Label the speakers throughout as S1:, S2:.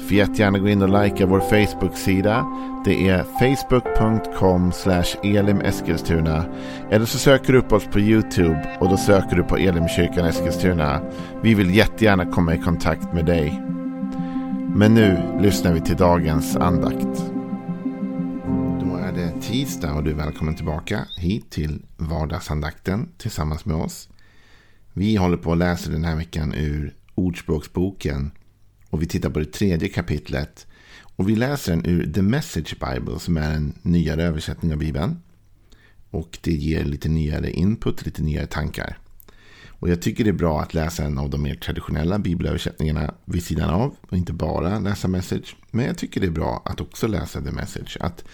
S1: Får jättegärna gå in och likea vår Facebook-sida. Det är facebook.com elimeskilstuna. Eller så söker du upp oss på YouTube och då söker du på Elimkyrkan Eskilstuna. Vi vill jättegärna komma i kontakt med dig. Men nu lyssnar vi till dagens andakt. Då är det tisdag och du är välkommen tillbaka hit till vardagsandakten tillsammans med oss. Vi håller på att läsa den här veckan ur Ordspråksboken och vi tittar på det tredje kapitlet. Och vi läser den ur The Message Bible som är en nyare översättning av Bibeln. Och det ger lite nyare input, lite nyare tankar. Och jag tycker det är bra att läsa en av de mer traditionella bibelöversättningarna vid sidan av. Och inte bara läsa Message. Men jag tycker det är bra att också läsa The Message. Att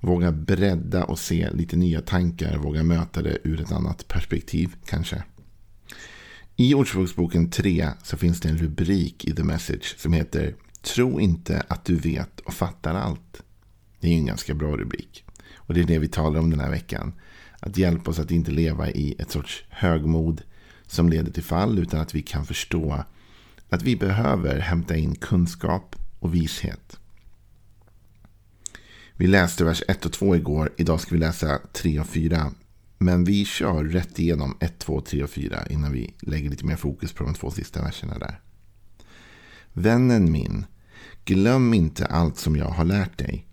S1: våga bredda och se lite nya tankar. Våga möta det ur ett annat perspektiv kanske. I Ordspråksboken 3 så finns det en rubrik i The Message som heter Tro inte att du vet och fattar allt. Det är en ganska bra rubrik. Och det är det vi talar om den här veckan. Att hjälpa oss att inte leva i ett sorts högmod som leder till fall utan att vi kan förstå att vi behöver hämta in kunskap och vishet. Vi läste vers 1 och 2 igår. Idag ska vi läsa 3 och 4. Men vi kör rätt igenom 1, 2, 3 och 4 innan vi lägger lite mer fokus på de två sista verserna där. Vännen min, glöm inte allt som jag har lärt dig.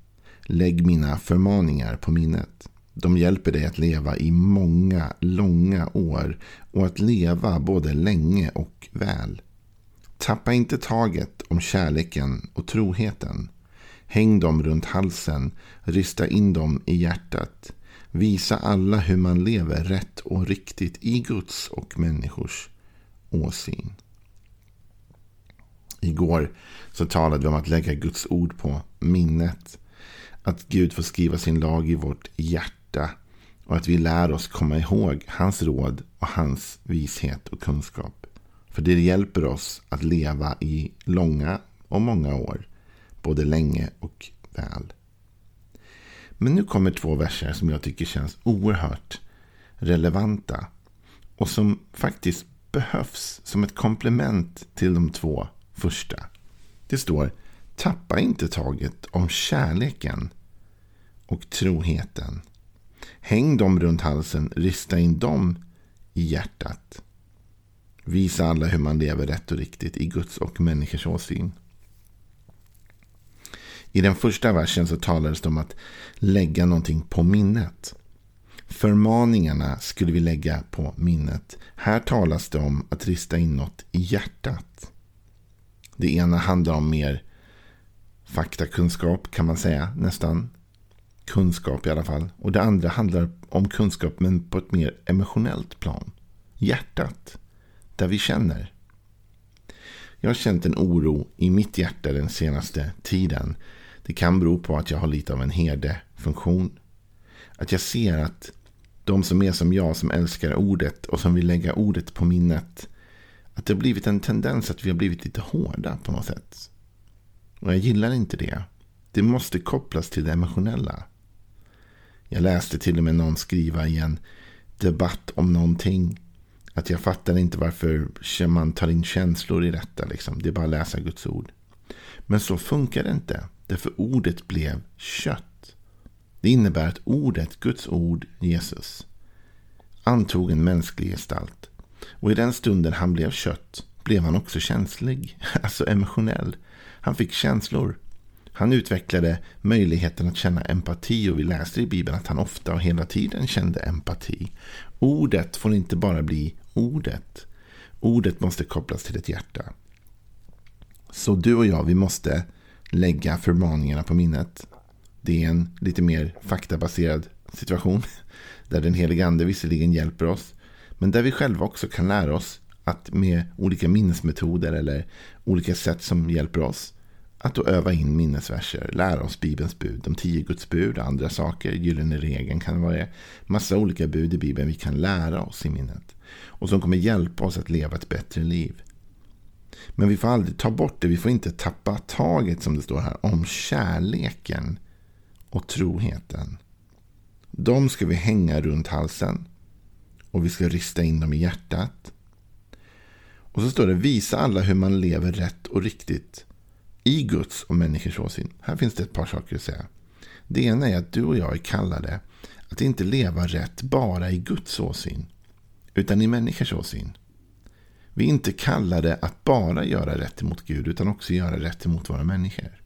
S1: Lägg mina förmaningar på minnet. De hjälper dig att leva i många, långa år och att leva både länge och väl. Tappa inte taget om kärleken och troheten. Häng dem runt halsen, rysta in dem i hjärtat. Visa alla hur man lever rätt och riktigt i Guds och människors åsyn. Igår så talade vi om att lägga Guds ord på minnet. Att Gud får skriva sin lag i vårt hjärta. Och att vi lär oss komma ihåg hans råd och hans vishet och kunskap. För det hjälper oss att leva i långa och många år. Både länge och väl. Men nu kommer två verser som jag tycker känns oerhört relevanta. Och som faktiskt behövs som ett komplement till de två första. Det står Tappa inte taget om kärleken och troheten. Häng dem runt halsen, rista in dem i hjärtat. Visa alla hur man lever rätt och riktigt i Guds och människors åsyn. I den första versen så talades det om att lägga någonting på minnet. Förmaningarna skulle vi lägga på minnet. Här talas det om att rista in något i hjärtat. Det ena handlar om mer faktakunskap kan man säga nästan. Kunskap i alla fall. Och det andra handlar om kunskap men på ett mer emotionellt plan. Hjärtat. Där vi känner. Jag har känt en oro i mitt hjärta den senaste tiden det kan bero på att jag har lite av en herdefunktion. Att jag ser att de som är som jag, som älskar ordet och som vill lägga ordet på minnet. Att det har blivit en tendens att vi har blivit lite hårda på något sätt. Och jag gillar inte det. Det måste kopplas till det emotionella. Jag läste till och med någon skriva i en debatt om någonting. Att jag fattar inte varför man tar in känslor i detta. Liksom. Det är bara att läsa Guds ord. Men så funkar det inte. Därför ordet blev kött. Det innebär att ordet, Guds ord, Jesus, antog en mänsklig gestalt. Och i den stunden han blev kött blev han också känslig, alltså emotionell. Han fick känslor. Han utvecklade möjligheten att känna empati och vi läser i Bibeln att han ofta och hela tiden kände empati. Ordet får inte bara bli ordet. Ordet måste kopplas till ett hjärta. Så du och jag, vi måste lägga förmaningarna på minnet. Det är en lite mer faktabaserad situation. Där den helige ande visserligen hjälper oss. Men där vi själva också kan lära oss att med olika minnesmetoder eller olika sätt som hjälper oss. att då öva in minnesverser, lära oss Bibelns bud, de tio Guds bud, andra saker, gyllene regeln kan vara massa olika bud i Bibeln vi kan lära oss i minnet. Och som kommer hjälpa oss att leva ett bättre liv. Men vi får aldrig ta bort det, vi får inte tappa taget som det står här om kärleken och troheten. De ska vi hänga runt halsen och vi ska rista in dem i hjärtat. Och så står det visa alla hur man lever rätt och riktigt i Guds och människors åsyn. Här finns det ett par saker att säga. Det ena är att du och jag är kallade att inte leva rätt bara i Guds åsyn, utan i människors åsyn. Vi är inte kallade att bara göra rätt emot Gud, utan också göra rätt emot våra människor.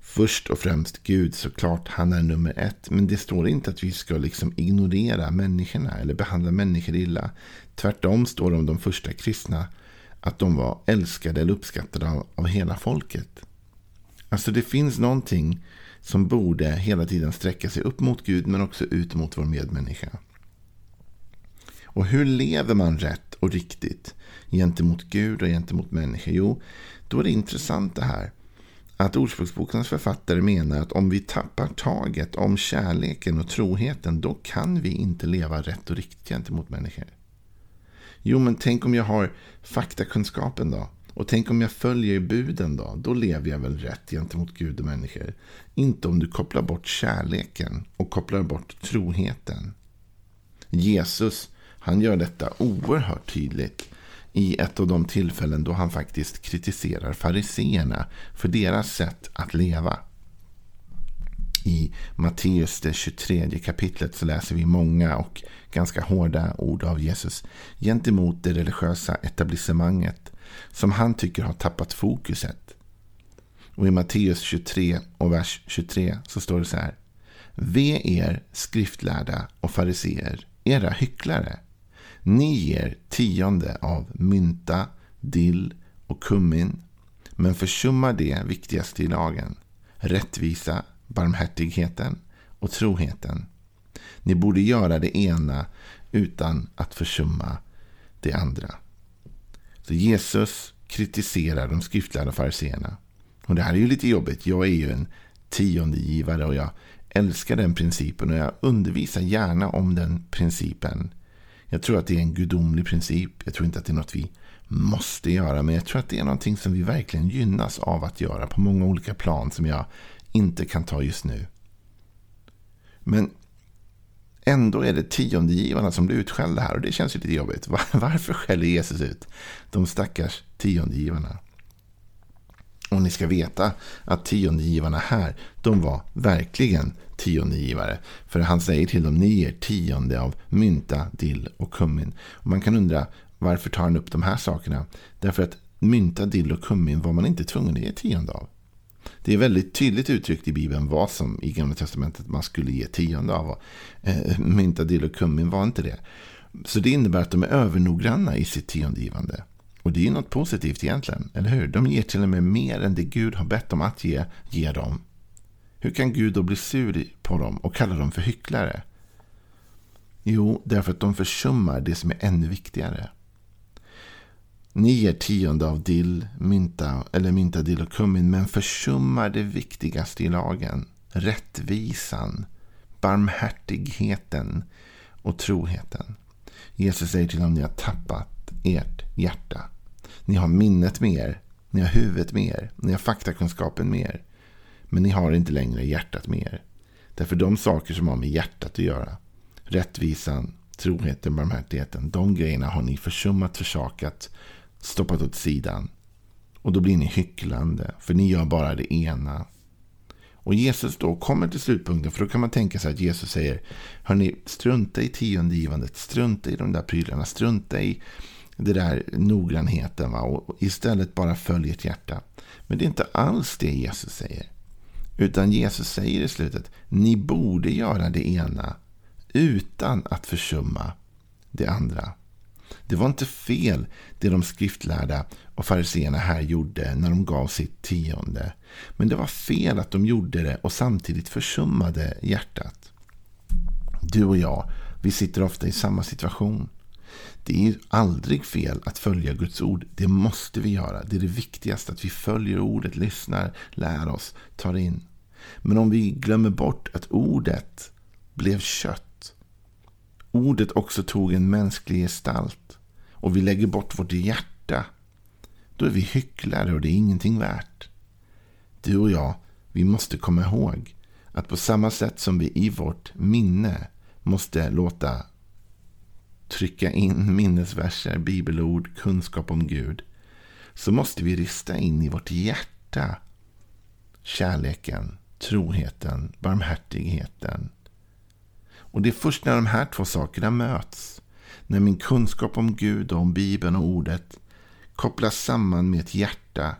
S1: Först och främst Gud, såklart, han är nummer ett. Men det står inte att vi ska liksom ignorera människorna eller behandla människor illa. Tvärtom står det om de första kristna att de var älskade eller uppskattade av, av hela folket. Alltså det finns någonting som borde hela tiden sträcka sig upp mot Gud men också ut mot vår medmänniska. Och hur lever man rätt och riktigt gentemot Gud och gentemot människor? Jo, då är det intressant det här att Ordspråksbokens författare menar att om vi tappar taget om kärleken och troheten då kan vi inte leva rätt och riktigt gentemot människor. Jo, men tänk om jag har faktakunskapen då? Och tänk om jag följer buden då? Då lever jag väl rätt gentemot Gud och människor. Inte om du kopplar bort kärleken och kopplar bort troheten. Jesus, han gör detta oerhört tydligt i ett av de tillfällen då han faktiskt kritiserar fariseerna för deras sätt att leva. I Matteus det 23 kapitlet så läser vi många och ganska hårda ord av Jesus gentemot det religiösa etablissemanget som han tycker har tappat fokuset. Och i Matteus 23 och vers 23 så står det så här. Ve er skriftlärda och fariseer, era hycklare. Ni ger tionde av mynta, dill och kummin, men försummar det viktigaste i lagen, rättvisa, barmhärtigheten och troheten. Ni borde göra det ena utan att försumma det andra. Så Jesus kritiserar de skriftlärda fariseerna. Och det här är ju lite jobbigt. Jag är ju en tiondegivare och jag älskar den principen och jag undervisar gärna om den principen. Jag tror att det är en gudomlig princip. Jag tror inte att det är något vi måste göra. Men jag tror att det är någonting som vi verkligen gynnas av att göra på många olika plan som jag inte kan ta just nu. Men ändå är det tiondegivarna som blir utskällda här och det känns ju lite jobbigt. Varför skäller Jesus ut de stackars tiondegivarna? Och ni ska veta att tiondegivarna här, de var verkligen tiondegivare. För han säger till dem, ni ger tionde av mynta, dill och kummin. Och man kan undra, varför tar han upp de här sakerna? Därför att mynta, dill och kummin var man inte tvungen att ge tionde av. Det är väldigt tydligt uttryckt i Bibeln vad som i Gamla Testamentet man skulle ge tionde av. Eh, mynta, dill och kummin var inte det. Så det innebär att de är övernoggranna i sitt tiondegivande. Och det är ju något positivt egentligen, eller hur? De ger till och med mer än det Gud har bett dem att ge, ge dem. Hur kan Gud då bli sur på dem och kalla dem för hycklare? Jo, därför att de försummar det som är ännu viktigare. Ni ger tionde av dill, mynta eller mynta, dill och kummin men försummar det viktigaste i lagen. Rättvisan, barmhärtigheten och troheten. Jesus säger till dem, ni har tappat ert hjärta. Ni har minnet med er, ni har huvudet med er, ni har faktakunskapen med er. Men ni har inte längre hjärtat med er. Därför de saker som har med hjärtat att göra, rättvisan, troheten, barmhärtigheten, de grejerna har ni försummat, försakat, stoppat åt sidan. Och då blir ni hycklande, för ni gör bara det ena. Och Jesus då kommer till slutpunkten, för då kan man tänka sig att Jesus säger, hörni, strunta i tiondegivandet, strunta i de där prylarna, strunta i det där noggrannheten va? och istället bara följ ert hjärta. Men det är inte alls det Jesus säger. Utan Jesus säger i slutet, ni borde göra det ena utan att försumma det andra. Det var inte fel det de skriftlärda och fariseerna här gjorde när de gav sitt tionde. Men det var fel att de gjorde det och samtidigt försummade hjärtat. Du och jag, vi sitter ofta i samma situation. Det är aldrig fel att följa Guds ord. Det måste vi göra. Det är det viktigaste, att vi följer ordet, lyssnar, lär oss, tar in. Men om vi glömmer bort att ordet blev kött. Ordet också tog en mänsklig gestalt. Och vi lägger bort vårt hjärta. Då är vi hycklare och det är ingenting värt. Du och jag, vi måste komma ihåg att på samma sätt som vi i vårt minne måste låta trycka in minnesverser, bibelord, kunskap om Gud. Så måste vi rista in i vårt hjärta kärleken, troheten, barmhärtigheten. Och det är först när de här två sakerna möts, när min kunskap om Gud och om Bibeln och ordet kopplas samman med ett hjärta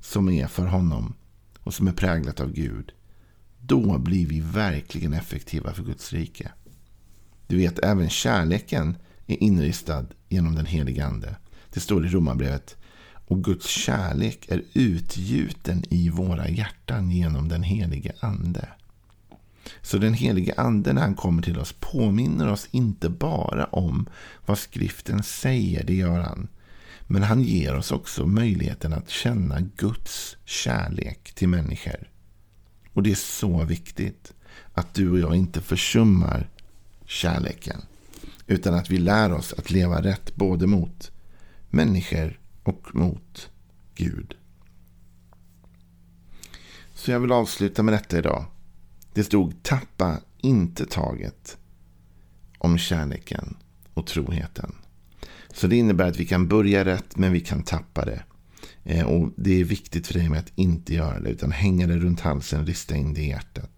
S1: som är för honom och som är präglat av Gud. Då blir vi verkligen effektiva för Guds rike. Du vet, även kärleken är inristad genom den helige Ande. Det står i Romarbrevet. Och Guds kärlek är utgjuten i våra hjärtan genom den helige Ande. Så den helige Ande när han kommer till oss påminner oss inte bara om vad skriften säger, det gör han. Men han ger oss också möjligheten att känna Guds kärlek till människor. Och det är så viktigt att du och jag inte försummar kärleken. Utan att vi lär oss att leva rätt både mot människor och mot Gud. Så jag vill avsluta med detta idag. Det stod tappa inte taget om kärleken och troheten. Så det innebär att vi kan börja rätt men vi kan tappa det. Eh, och Det är viktigt för dig med att inte göra det utan hänga det runt halsen, rista in det i hjärtat.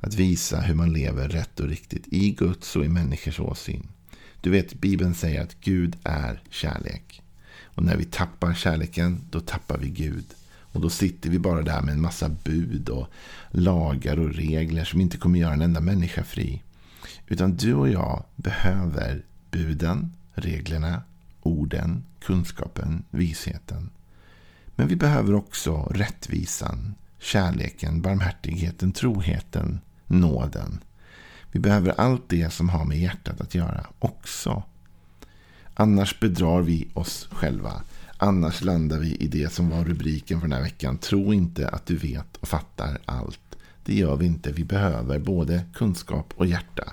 S1: Att visa hur man lever rätt och riktigt i Guds och i människors åsyn. Du vet, Bibeln säger att Gud är kärlek. Och när vi tappar kärleken, då tappar vi Gud. Och då sitter vi bara där med en massa bud och lagar och regler som inte kommer göra en enda människa fri. Utan du och jag behöver buden, reglerna, orden, kunskapen, visheten. Men vi behöver också rättvisan, kärleken, barmhärtigheten, troheten, nåden. Vi behöver allt det som har med hjärtat att göra också. Annars bedrar vi oss själva. Annars landar vi i det som var rubriken för den här veckan. Tro inte att du vet och fattar allt. Det gör vi inte. Vi behöver både kunskap och hjärta.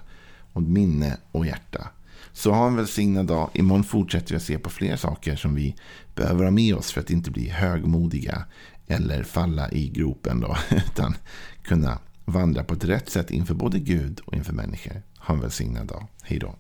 S1: Och minne och hjärta. Så ha en välsignad dag. Imorgon fortsätter vi att se på fler saker som vi behöver ha med oss för att inte bli högmodiga eller falla i gropen. Då, utan kunna vandra på ett rätt sätt inför både Gud och inför människor. Ha en välsignad dag. Hej då.